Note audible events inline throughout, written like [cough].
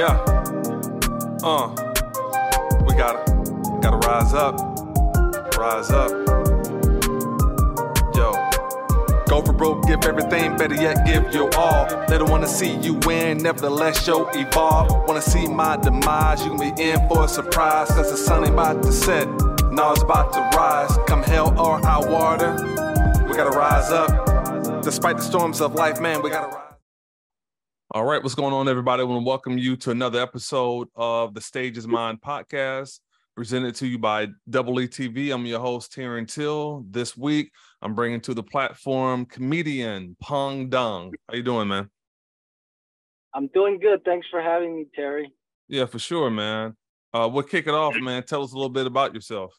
Yeah. Uh. We gotta, gotta rise up. Rise up. Yo. Go for broke, give everything, better yet, give your all. They don't wanna see you win, nevertheless, show evolve. Wanna see my demise, you can be in for a surprise, cause the sun ain't about to set. Now it's about to rise. Come hell or high water, we gotta rise up. Despite the storms of life, man, we gotta rise. All right, what's going on, everybody? I want to welcome you to another episode of the Stage is Mine podcast, presented to you by Double E TV. I'm your host, Terran Till. This week, I'm bringing to the platform comedian Peng Dang. How you doing, man? I'm doing good. Thanks for having me, Terry. Yeah, for sure, man. Uh, we'll kick it off, man. Tell us a little bit about yourself.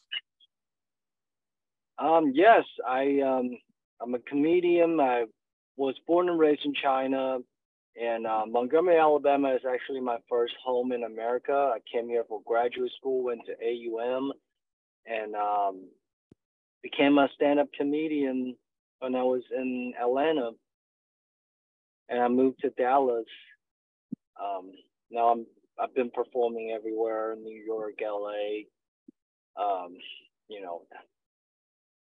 Um, yes, I um, I'm a comedian. I was born and raised in China. And uh, Montgomery, Alabama is actually my first home in America. I came here for graduate school, went to AUM, and um, became a stand-up comedian when I was in Atlanta. And I moved to Dallas. Um, now I'm I've been performing everywhere: New York, LA, um, you know,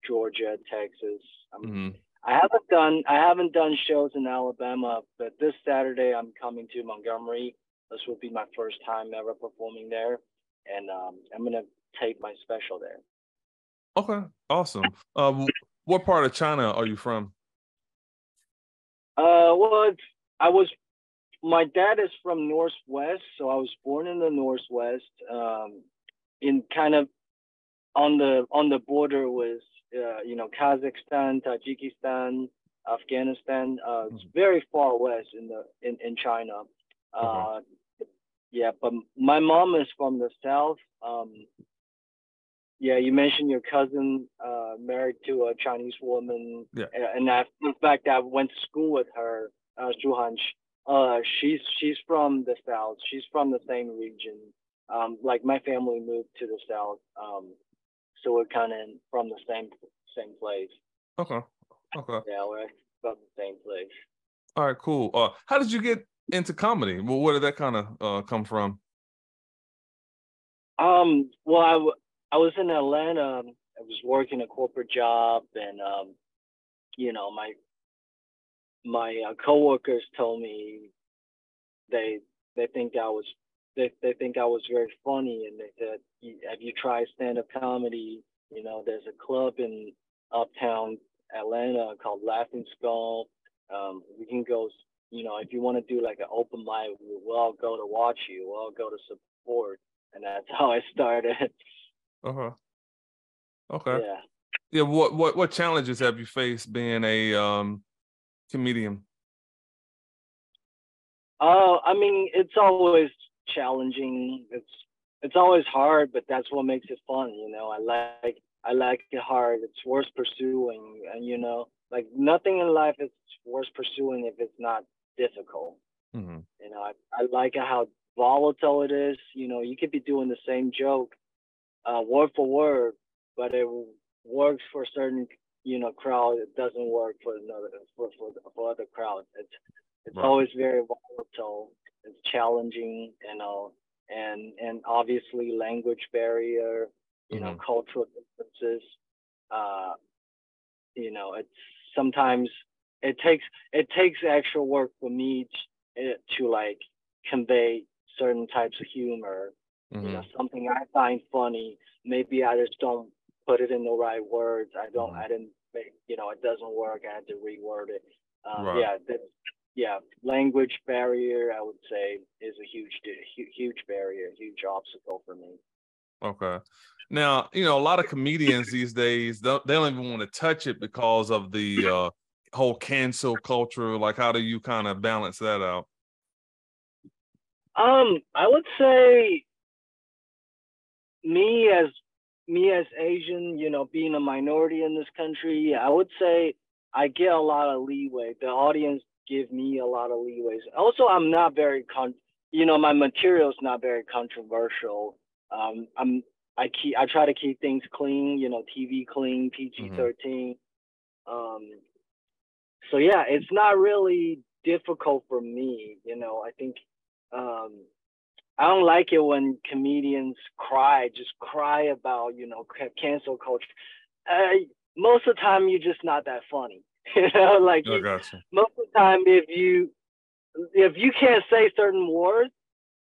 Georgia, Texas. Mm-hmm. I haven't done I haven't done shows in Alabama, but this Saturday I'm coming to Montgomery. This will be my first time ever performing there, and um, I'm gonna tape my special there. Okay, awesome. Uh, what part of China are you from? Uh, well, I was. My dad is from Northwest, so I was born in the Northwest, um, in kind of on the on the border with uh, you know, Kazakhstan, Tajikistan, Afghanistan. Uh, mm-hmm. It's very far west in the in in China. Uh, yeah, but my mom is from the south. Um, yeah, you mentioned your cousin uh, married to a Chinese woman. Yeah. And I, in fact, I went to school with her, uh, Zhu Uh, she's she's from the south. She's from the same region. Um, like my family moved to the south. Um, so we're kind of from the same same place. Okay. Okay. Yeah, we're from the same place. All right, cool. Uh, how did you get into comedy? Well, where did that kind of uh, come from? Um, well, I, w- I was in Atlanta. I was working a corporate job, and um, you know, my my uh, coworkers told me they they think I was they, they think I was very funny and they said, have you tried stand-up comedy? You know, there's a club in uptown Atlanta called Laughing Skull. Um, we can go, you know, if you want to do like an open mic, we'll all go to watch you. We'll all go to support. And that's [laughs] how I started. Uh-huh. Okay. Yeah. Yeah. What, what, what challenges have you faced being a, um, comedian? Uh, I mean, it's always challenging. It's it's always hard, but that's what makes it fun. You know, I like I like it hard. It's worth pursuing, and you know, like nothing in life is worth pursuing if it's not difficult. Mm-hmm. You know, I, I like how volatile it is. You know, you could be doing the same joke, uh, word for word, but it works for a certain you know crowd. It doesn't work for another for for, for other crowds. It's it's right. always very volatile it's challenging, you know, and and obviously language barrier, you mm-hmm. know, cultural differences. Uh, you know, it's sometimes it takes it takes actual work for me to, to like convey certain types of humor. Mm-hmm. You know, mm-hmm. something I find funny, maybe I just don't put it in the right words. I don't. Mm-hmm. I didn't. You know, it doesn't work. I had to reword it. Um, right. Yeah, that's yeah, language barrier, I would say, is a huge, huge barrier, huge obstacle for me. Okay. Now, you know, a lot of comedians these days, they don't even want to touch it because of the uh, whole cancel culture. Like, how do you kind of balance that out? Um, I would say me as me as Asian, you know, being a minority in this country, I would say I get a lot of leeway. The audience give me a lot of leeways. Also, I'm not very con, you know, my material is not very controversial. Um, I'm I keep I try to keep things clean, you know, TV clean, PG 13. Mm-hmm. Um, so yeah, it's not really difficult for me. You know, I think um, I don't like it when comedians cry, just cry about you know cancel culture. Uh, most of the time, you're just not that funny. [laughs] you know, like gotcha. most of the time, if you if you can't say certain words,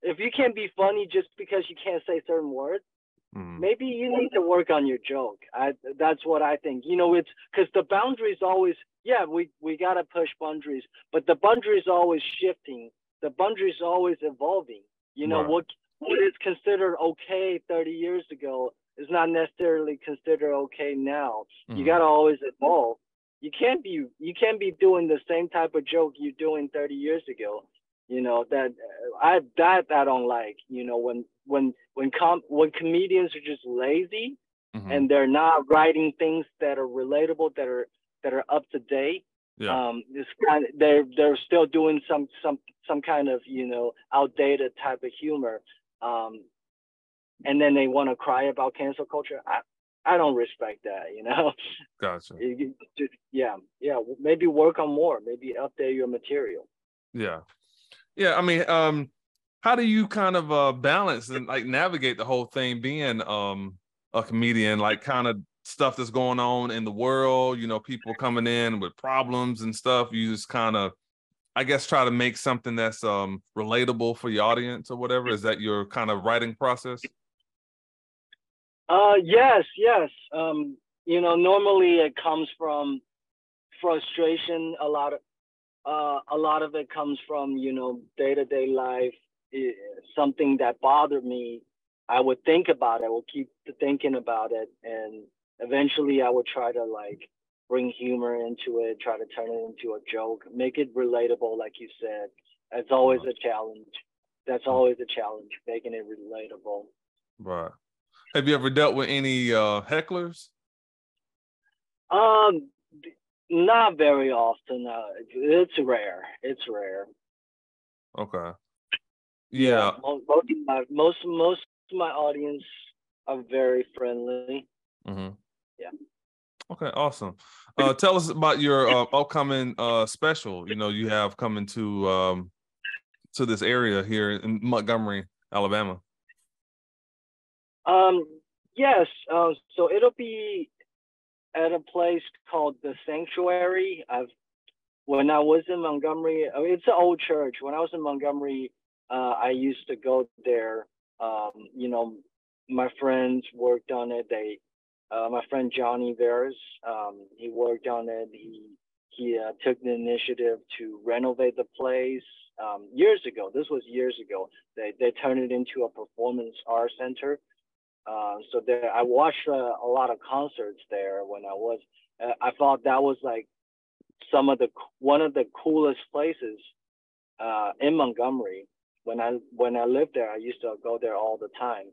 if you can't be funny just because you can't say certain words, Mm. maybe you need to work on your joke. I that's what I think. You know, it's because the boundaries always yeah we we gotta push boundaries, but the boundaries always shifting. The boundaries always evolving. You know Right. what what is considered okay 30 years ago is not necessarily considered okay now. You Mhm. gotta always evolve. You can't be you can't be doing the same type of joke you're doing 30 years ago. You know that I that I don't like. You know when when when com when comedians are just lazy Mhm. and they're not writing things that are relatable that are that are up to date. yeah. Um, this kind of, they're they're still doing some some some kind of you know outdated type of humor. Um, and then they want to cry about cancel culture. I I don't respect that. You know. [laughs] gotcha. You- you just- yeah, yeah. Maybe work on more. Maybe update your material. Yeah. Yeah. I mean, um, how do you kind of uh balance and like navigate the whole thing being um a comedian, like kind of stuff that's going on in the world, you know, people coming in with problems and stuff. You just kind of I guess try to make something that's um relatable for your audience or whatever. Is that your kind of writing process? Uh, yes, yes. Um, you know, normally it comes from frustration. A lot of uh, a lot of it comes from you know day to day life. eh, something that bothered me, I would think about it. I would keep thinking about it, and eventually I would try to like bring humor into it, try to turn it into a joke, make it relatable, like you said. It's always a challenge. That's always a challenge, making it relatable. Right. Have you ever dealt with any uh hecklers? Um, not very often. Uh, it's rare. It's rare. Okay. Yeah. Most, most of my most most of my audience are very friendly. Mm-hmm. Yeah. Okay, awesome. Uh, tell us about your [laughs] uh, upcoming uh, special. You know, you have coming to um, to this area here in Montgomery, Alabama. Um, yes. Uh, so it'll be at a place called the Sanctuary. I've when I was in Montgomery, mean, it's an old church. When I was in Montgomery, uh, I used to go there. Um, you know, my friends worked on it. They, uh, my friend Johnny Veras, um, he worked on it. He he uh, took the initiative to renovate the place um, years ago. This was years ago. They they turned it into a performance art center. Uh, so there, I watched uh, a lot of concerts there when I was. Uh, I thought that was like some of the one of the coolest places uh, in Montgomery. When I when I lived there, I used to go there all the time,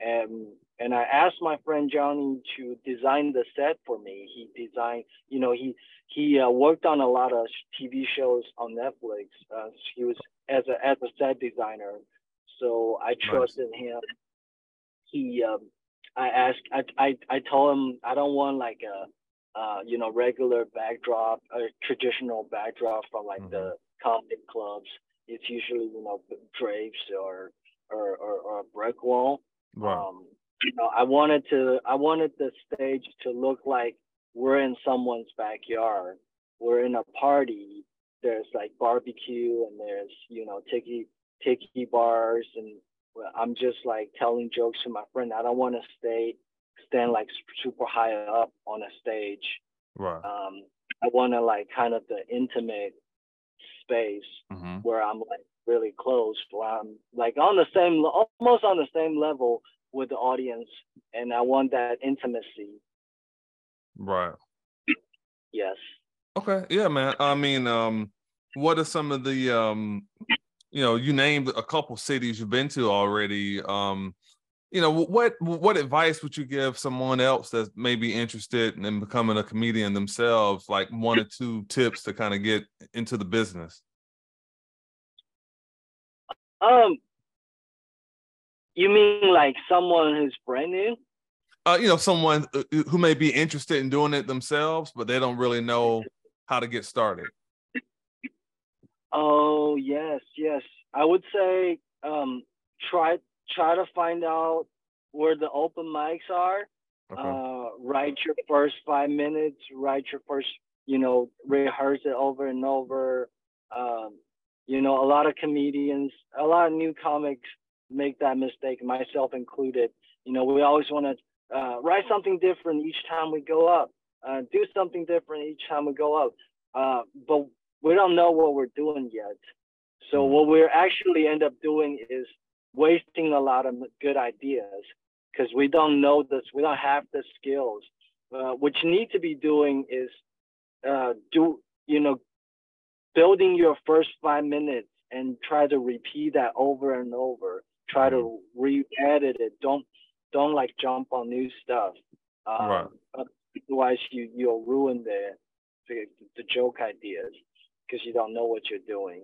and and I asked my friend Johnny to design the set for me. He designed, you know, he he uh, worked on a lot of TV shows on Netflix. Uh, he was as a as a set designer, so I trusted him. He, um, I asked, I, I I told him I don't want like a, uh, you know, regular backdrop, a traditional backdrop from like the comedy clubs. It's usually you know drapes or or or, or a brick wall. Right. Um, you know, I wanted to, I wanted the stage to look like we're in someone's backyard. We're in a party. There's like barbecue and there's, you know, tiki tiki bars and I'm just like telling jokes to my friend. I don't want to stay stand like super high up on a stage. Right. Um, I want to like kind of the intimate space hmm where I'm like really close, where I'm like on the same, almost on the same level with the audience, and I want that intimacy. Right. Yes. Okay. Yeah, man. I mean, um, what are some of the um, you know, you named a couple cities you've been to already. Um, you know, what what advice would you give someone else that's maybe interested in becoming a comedian themselves? Like one or two tips to kind of get into the business. Um, you mean like someone who's brand new? Uh, you know, someone uh, who may be interested in doing it themselves, but they don't really know how to get started. Oh yes, yes. I would say um, try try to find out where the open mics are. Okay. Uh, write your first five minutes. Write your first, you know, rehearse it over and over. Um, you know, a lot of comedians, a lot of new comics make that mistake, myself included. You know, we always want to uh, write something different each time we go up, uh, do something different each time we go up. Uh, but we don't know what we're doing yet. So Mhm. what we're actually end up doing is wasting a lot of good ideas because we don't know this, we don't have the skills. Uh, what you need to be doing is uh, do you know building your first five minutes and try to repeat that over and over. Try to re-edit it. Don't don't like jump on new stuff. Um, Right. Otherwise, you you'll ruin the the, the joke ideas because you don't know what you're doing.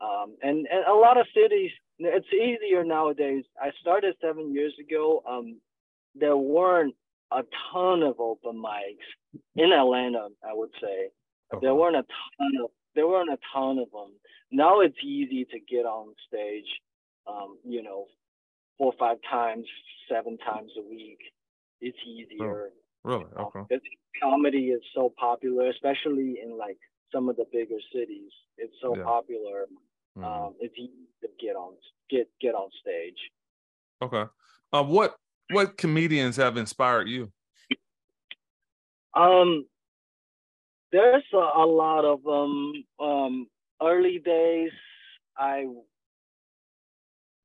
Um, and, and a lot of cities, it's easier nowadays. I started seven years ago. Um, there weren't a ton of open mics in Atlanta, I would say. There weren't a ton of there weren't a ton of them. Now it's easy to get on stage, um, you know, four or five times, seven times a week. It's easier. Really? Um, Okay. it's- comedy is so popular, especially in like some of the bigger cities. It's so Yeah. popular. Mhm. Um, it's easy to get on get get on stage. Okay. Uh, what what comedians have inspired you? Um, there's a, a lot of them. Um, early days, I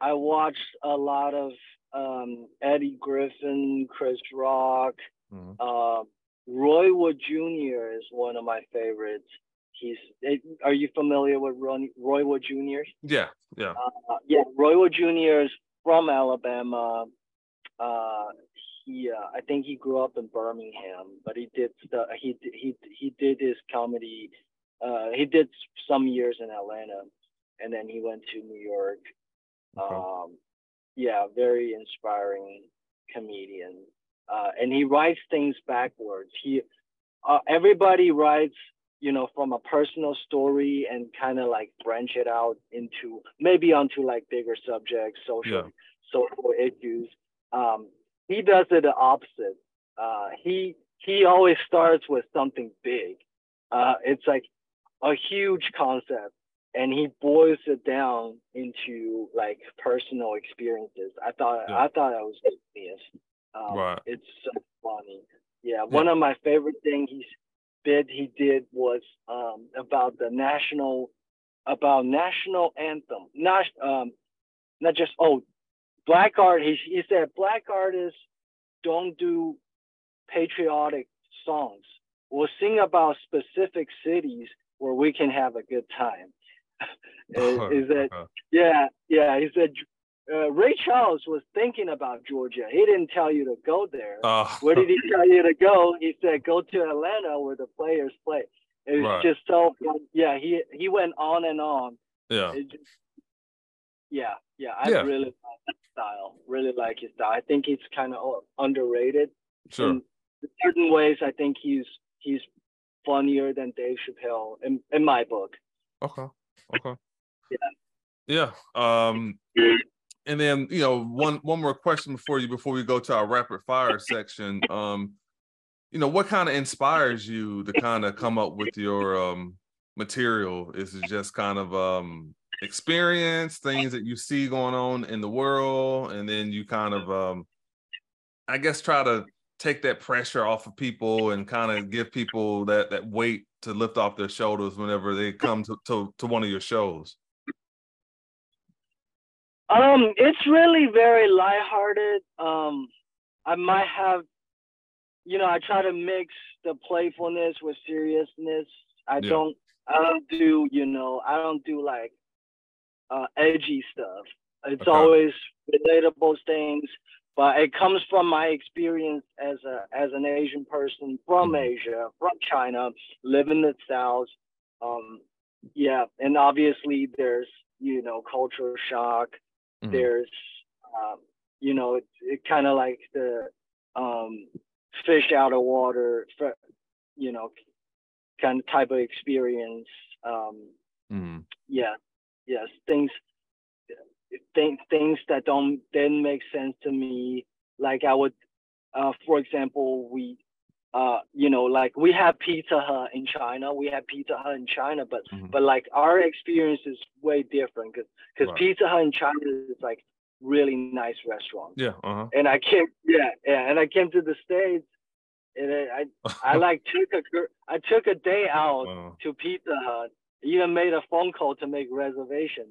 I watched a lot of um, Eddie Griffin, Chris Rock, Mhm. uh, Roy Wood Jr. is one of my favorites. He's. Are you familiar with Ron, Roy Wood Jr.? Yeah, yeah. Uh, yeah, Roy Wood Jr. is from Alabama. Uh, he, uh, I think he grew up in Birmingham, but he did stu- he he he did his comedy. Uh, he did some years in Atlanta, and then he went to New York. Okay. Um, yeah, very inspiring comedian. Uh, and he writes things backwards. He, uh, everybody writes, you know, from a personal story and kind of like branch it out into maybe onto like bigger subjects, social, Yeah. social issues. Um, he does it the opposite. Uh, he he always starts with something big. Uh, it's like a huge concept, and he boils it down into like personal experiences. I thought Yeah. I thought that was genius. Um, Right. It's so funny. Yeah, one of my favorite things he bit he did was um, about the national about national anthem. Not um, not just oh, black art. He he said black artists don't do patriotic songs. We'll sing about specific cities where we can have a good time. [laughs] is, [laughs] is that yeah, yeah. He said uh, Ray Charles was thinking about Georgia. He didn't tell you to go there. Uh, Where did he tell you to go? He said go to Atlanta where the players play. It was Right. just so fun. Yeah, he he went on and on. yeah. It just, yeah, yeah. I Yeah. really like his style. Really like his style. I think he's kind of underrated. Sure. In certain ways, I think he's he's funnier than Dave Chappelle in in my book. Okay. Okay. Yeah. Yeah. Um, and then you know one one more question before you before we go to our rapid fire section. [laughs] Um, you know what kind of inspires you to kind of come up with your um material? Is it just kind of um experience things that you see going on in the world, and then you kind of um, I guess try to take that pressure off of people and kind of give people that that weight to lift off their shoulders whenever they come to to, to one of your shows. Um, it's really very lighthearted. Um, I might have, you know, I try to mix the playfulness with seriousness. I Yeah. don't, I don't do, you know, I don't do like uh, edgy stuff. It's Okay. always relatable things, but it comes from my experience as a as an Asian person from Mhm. Asia, from China, living in the South. Um, yeah, and obviously there's you know cultural shock Mhm. there's um, you know it, it kind of like the um, fish out of water you know kind of type of experience um, Mhm. yeah yes things things things that don't didn't make sense to me like I would, uh, for example, we, uh, you know, like we have Pizza Hut in China. We have Pizza Hut in China, but Mhm. but like our experience is way different because because Right. Pizza Hut in China is like really nice restaurant. Yeah. Uh And I came, yeah, yeah, and I came to the states, and I I. [laughs] Like took a I took a day [laughs] out to Pizza Hut. Even made a phone call to make reservation,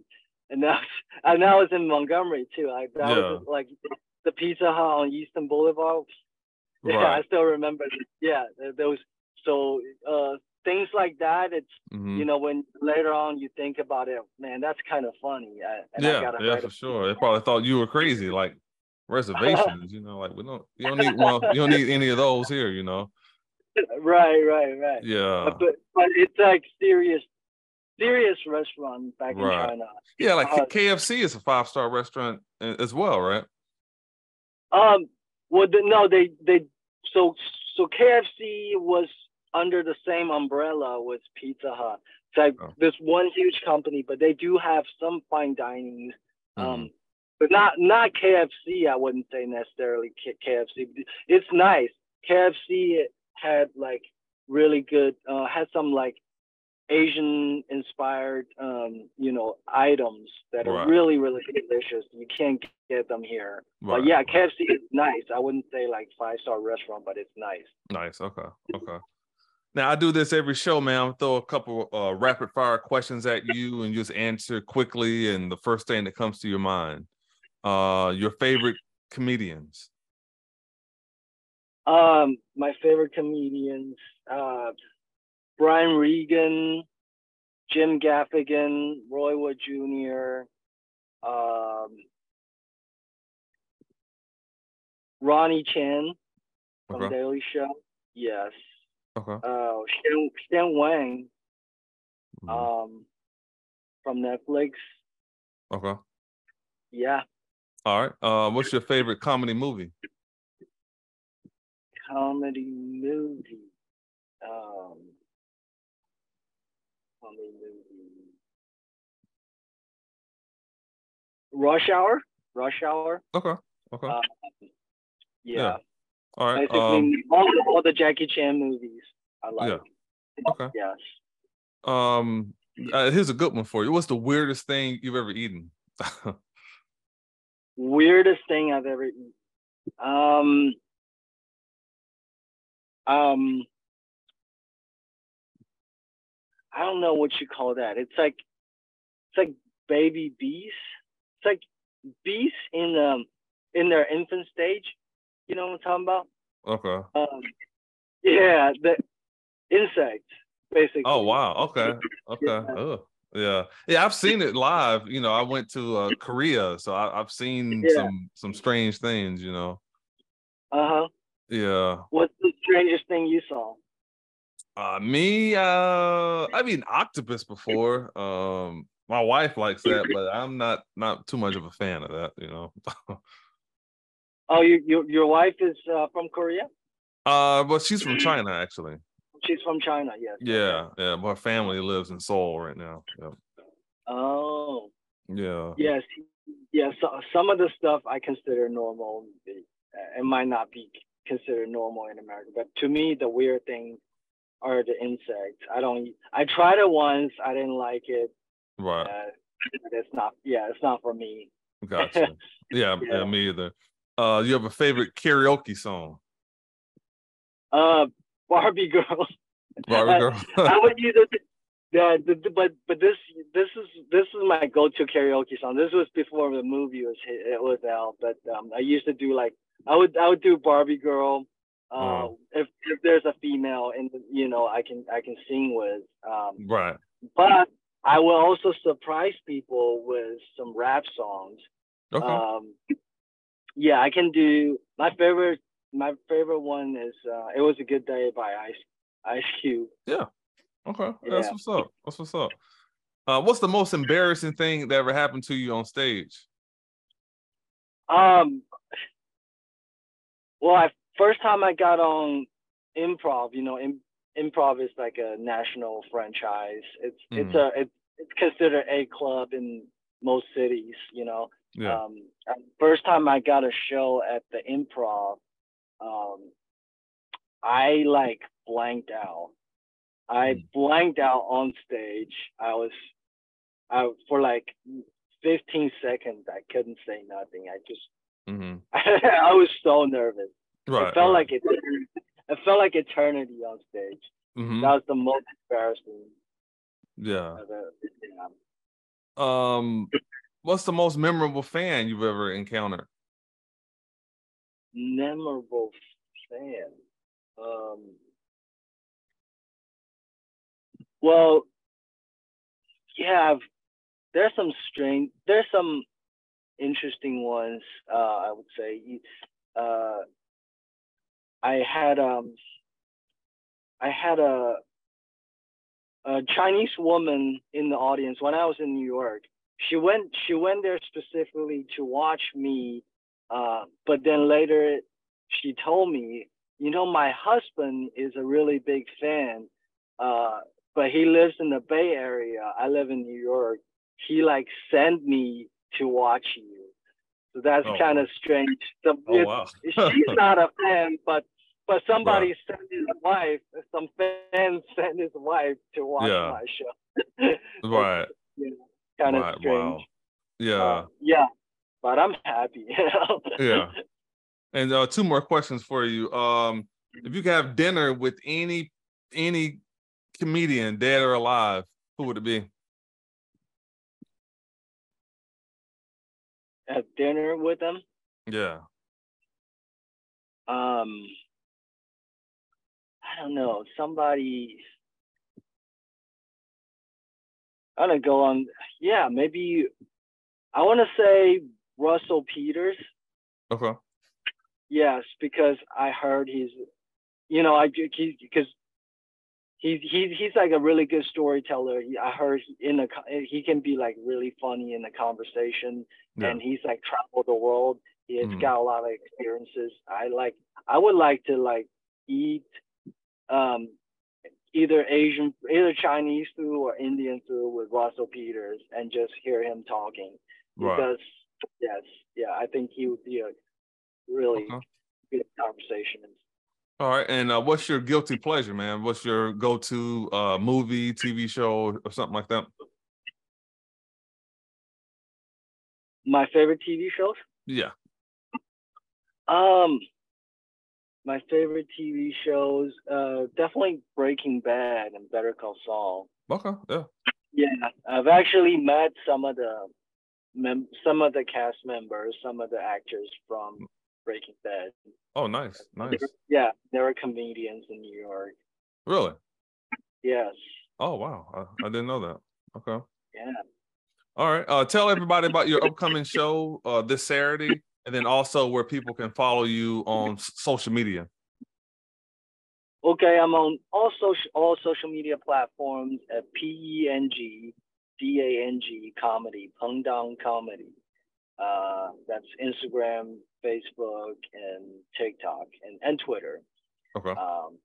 and that was, and that was in Montgomery too. I that was like the Pizza Hut on Eastern Boulevard. Yeah, I still remember. Yeah, those. So uh, things like that. It's Mhm. you know when later on you think about it, man, that's kind of funny. I, yeah, yeah, for sure. They probably thought you were crazy, like [laughs] reservations. you know, like we don't, you don't need, well, you don't need any of those here. You know, Right, right, right. yeah, but but it's like serious serious restaurant back Right. in China. yeah. Like uh, KFC is a five star restaurant as well, right? Um, well, the, no, they they so so KFC was under the same umbrella with Pizza Hut. It's like Oh. this one huge company, but they do have some fine dining. Um, Mhm. but not not KFC. I wouldn't say necessarily K- KFC. It's nice. KFC had like really good. Uh, had some like Asian inspired, um, you know, items that are Right. really, really delicious. You can't get them here. Right. But yeah, KFC is nice. I wouldn't say like five star restaurant, but it's nice. Nice. Okay. Okay. Now I do this every show, man. I'm throw a couple uh, rapid fire questions at you and just answer quickly. And the first thing that comes to your mind, uh, your favorite comedians. Um, my favorite comedians, uh, Brian Regan, Jim Gaffigan, Roy Wood Jr., um, Ronny Chieng from Okay. Daily Show. Yes. Okay. Uh, Stan, Stan Wang Mhm. um, from Netflix. okay. Yeah. All right. Uh, what's your favorite comedy movie? Comedy movie. Um, Rush Hour. Rush Hour. Okay. Okay. Uh, yeah. Yeah. All right. Basically, Um, all, the, all the Jackie Chan movies. I like. Yeah. okay. Yes. Um, uh, here's a good one for you. What's the weirdest thing you've ever eaten? [laughs] Weirdest thing I've ever eaten. Um. Um. I don't know what you call that. It's like, it's like baby bees. It's like bees in um in their infant stage. You know what I'm talking about? okay. Um, yeah, the insects basically. Oh wow. Okay. [laughs] Okay. Yeah. Oh yeah. Yeah. I've seen it live. You know, I went to uh, Korea, so I, I've seen Yeah. some some strange things. You know. Uh huh. Yeah. What's the strangest thing you saw? Uh, me. Uh, I've eaten octopus before. Um, my wife likes that, but I'm not not too much of a fan of that. You know. [laughs] Oh, you, your your wife is uh, from Korea. uh, but she's from [clears throat] China actually. She's from China. Yes. Yeah. Yeah. But her family lives in Seoul right now. Yeah. Oh. Yeah. Yes. Yes. So, some of the stuff I consider normal. It might not be considered normal in America, but to me, the weird thing are the insects. I don't. I tried it once. I didn't like it. Right. Uh, it's not. Yeah, it's not for me. Gotcha. [laughs] Yeah, yeah, Yeah. me either. Uh, you have a favorite karaoke song? Uh, Barbie girl. Barbie [laughs] girl. I would use it. Yeah, but but this this is this is my go-to karaoke song. This was before the movie was hit, it was out. But um, I used to do like I would I would do Barbie girl. Uh, Oh. if if there's a female and you know I can I can sing with. Um, right. but I will also surprise people with some rap songs. Okay. Um, yeah, I can do my favorite. My favorite one is uh, "It Was a Good Day" by Ice Ice Cube. Yeah. Okay. That's yeah. what's up. That's what's up. Uh, what's the most embarrassing thing that ever happened to you on stage? Um, well, I first time I got on improv, you know, im, improv is like a national franchise. It's it's Mhm. a it's, it's considered a club in most cities. You know, Yeah. um, first time I got a show at the Improv, um, I like blanked out. I Mm. blanked out on stage. I was, I for like 15 seconds. I couldn't say nothing. I just, hmm [laughs] I was so nervous. Right. it felt right. like it. It felt like eternity on stage. Mhm. That was the most embarrassing. Yeah. Yeah. Um, what's the most memorable fan you've ever encountered? memorable fan. Um, well, yeah, I've, there's some strange, there's some interesting ones. Uh, I would say. Uh, I had um, I had a a Chinese woman in the audience when I was in New York. She went she went there specifically to watch me uh, but then later she told me, you know, my husband is a really big fan, uh, but he lives in the Bay Area. I live in New York. He like sent me to watch you. So that's Oh, kind of strange. The, Oh wow. [laughs] she's not a fan, but but somebody sent his wife, some fan [laughs] sent his wife to watch Yeah. my show. [laughs] right. kind of right. strange. Wow. Yeah. Uh, yeah, but I'm happy. [laughs] You know? Yeah. And uh, two more questions for you. Um, if you could have dinner with any any comedian, dead or alive, who would it be? Have dinner with them. Yeah. Um, I don't know. Somebody. I'm gonna go on. Yeah, maybe. I want to say Russell Peters. Okay. Yes, because I heard he's, you know, I because he's he's he's like a really good storyteller. He, I heard he- in a he can be like really funny in the conversation, Yeah. and he's like traveled the world. He has Mhm. got a lot of experiences. I like. I would like to like eat, um, either Asian, either Chinese food or Indian food with Russell Peters, and just hear him talking Right. because yes, yeah, I think he would be a really Okay. good conversation. All right. And uh, what's your guilty pleasure, man? What's your go-to uh, movie, TV show, or something like that? My favorite TV shows? Yeah. Um, my favorite TV shows, uh, definitely Breaking Bad and Better Call Saul. Okay. Yeah. Yeah, I've actually met some of the mem- some of the cast members, some of the actors from Breaking Bad. Oh, nice. Nice. Yeah, they were comedians in New York. Really? Yes. Oh, wow. I, I didn't know that. Okay. Yeah. All right. Uh, tell everybody about your upcoming show uh, this Saturday, and then also where people can follow you on social media. Okay, I'm on all social all social media platforms at P E N G D A N G comedy, Peng Dang comedy. Uh, that's Instagram, Facebook, and TikTok, and, and Twitter. Okay. Um,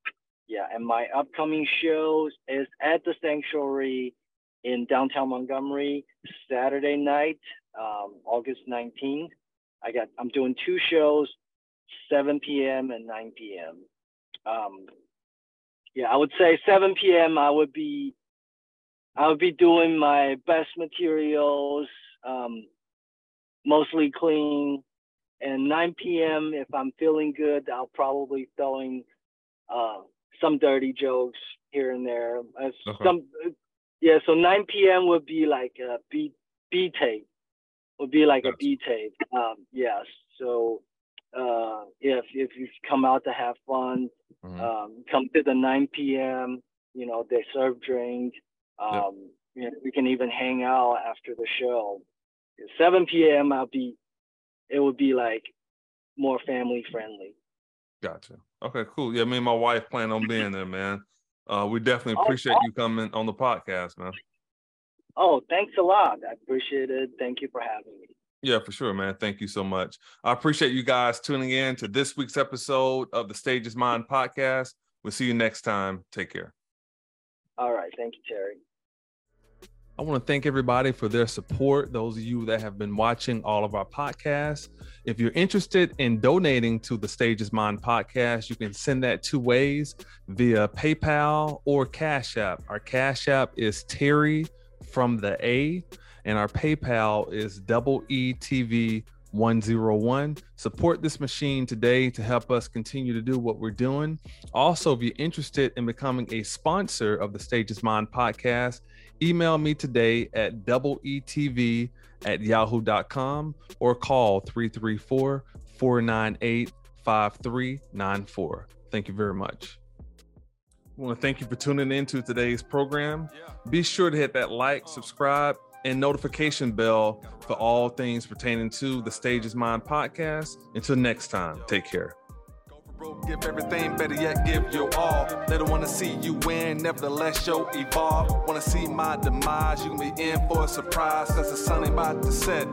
yeah, and my upcoming shows is at the Sanctuary in downtown Montgomery Saturday night, um, August 19th. I got I'm doing two shows, 7 p.m. and 9 p.m. Um, yeah, I would say 7 p.m. I would be I would be doing my best materials, um, mostly clean. And 9 p.m. if I'm feeling good, I'll probably throwing uh, some dirty jokes here and there. Okay. Some yeah, so 9 p.m. would be like a B B tape. Would be like a B tape. Um, yes. So uh, if if you come out to have fun, Mhm. um, come to the 9 p.m. You know, they serve drink. Um, you know, we can even hang out after the show. At 7 p.m. I'll be, it would be like more family friendly. Gotcha. Okay, cool. Yeah, me and my wife plan on being there, man. Uh, we definitely Oh, appreciate you coming on the podcast, man. Oh, thanks a lot. I appreciate it. Thank you for having me. Yeah, for sure, man. Thank you so much. I appreciate you guys tuning in to this week's episode of the Stages is Mine podcast. We'll see you next time. Take care. All right. Thank you, Terry. I want to thank everybody for their support. Those of you that have been watching all of our podcasts. If you're interested in donating to the Stages is Mine podcast, you can send that two ways via PayPal or Cash App. Our Cash App is Terry from the A, and our PayPal is double ETV 101. Support this machine today to help us continue to do what we're doing. Also, if you're interested in becoming a sponsor of the Stage is Mine podcast, email me today at double ETV at yahoo.com or call 334 498 5394. Thank you very much. I want to thank you for tuning in to today's program. Be sure to hit that like, subscribe, and notification bell for all things pertaining to the Stages Mind podcast. Until next time, take care. Give everything, better yet, give your all. They don't wanna see you win, nevertheless, evolve. Wanna see my demise, you can be in for a surprise, cause the sun ain't about to set.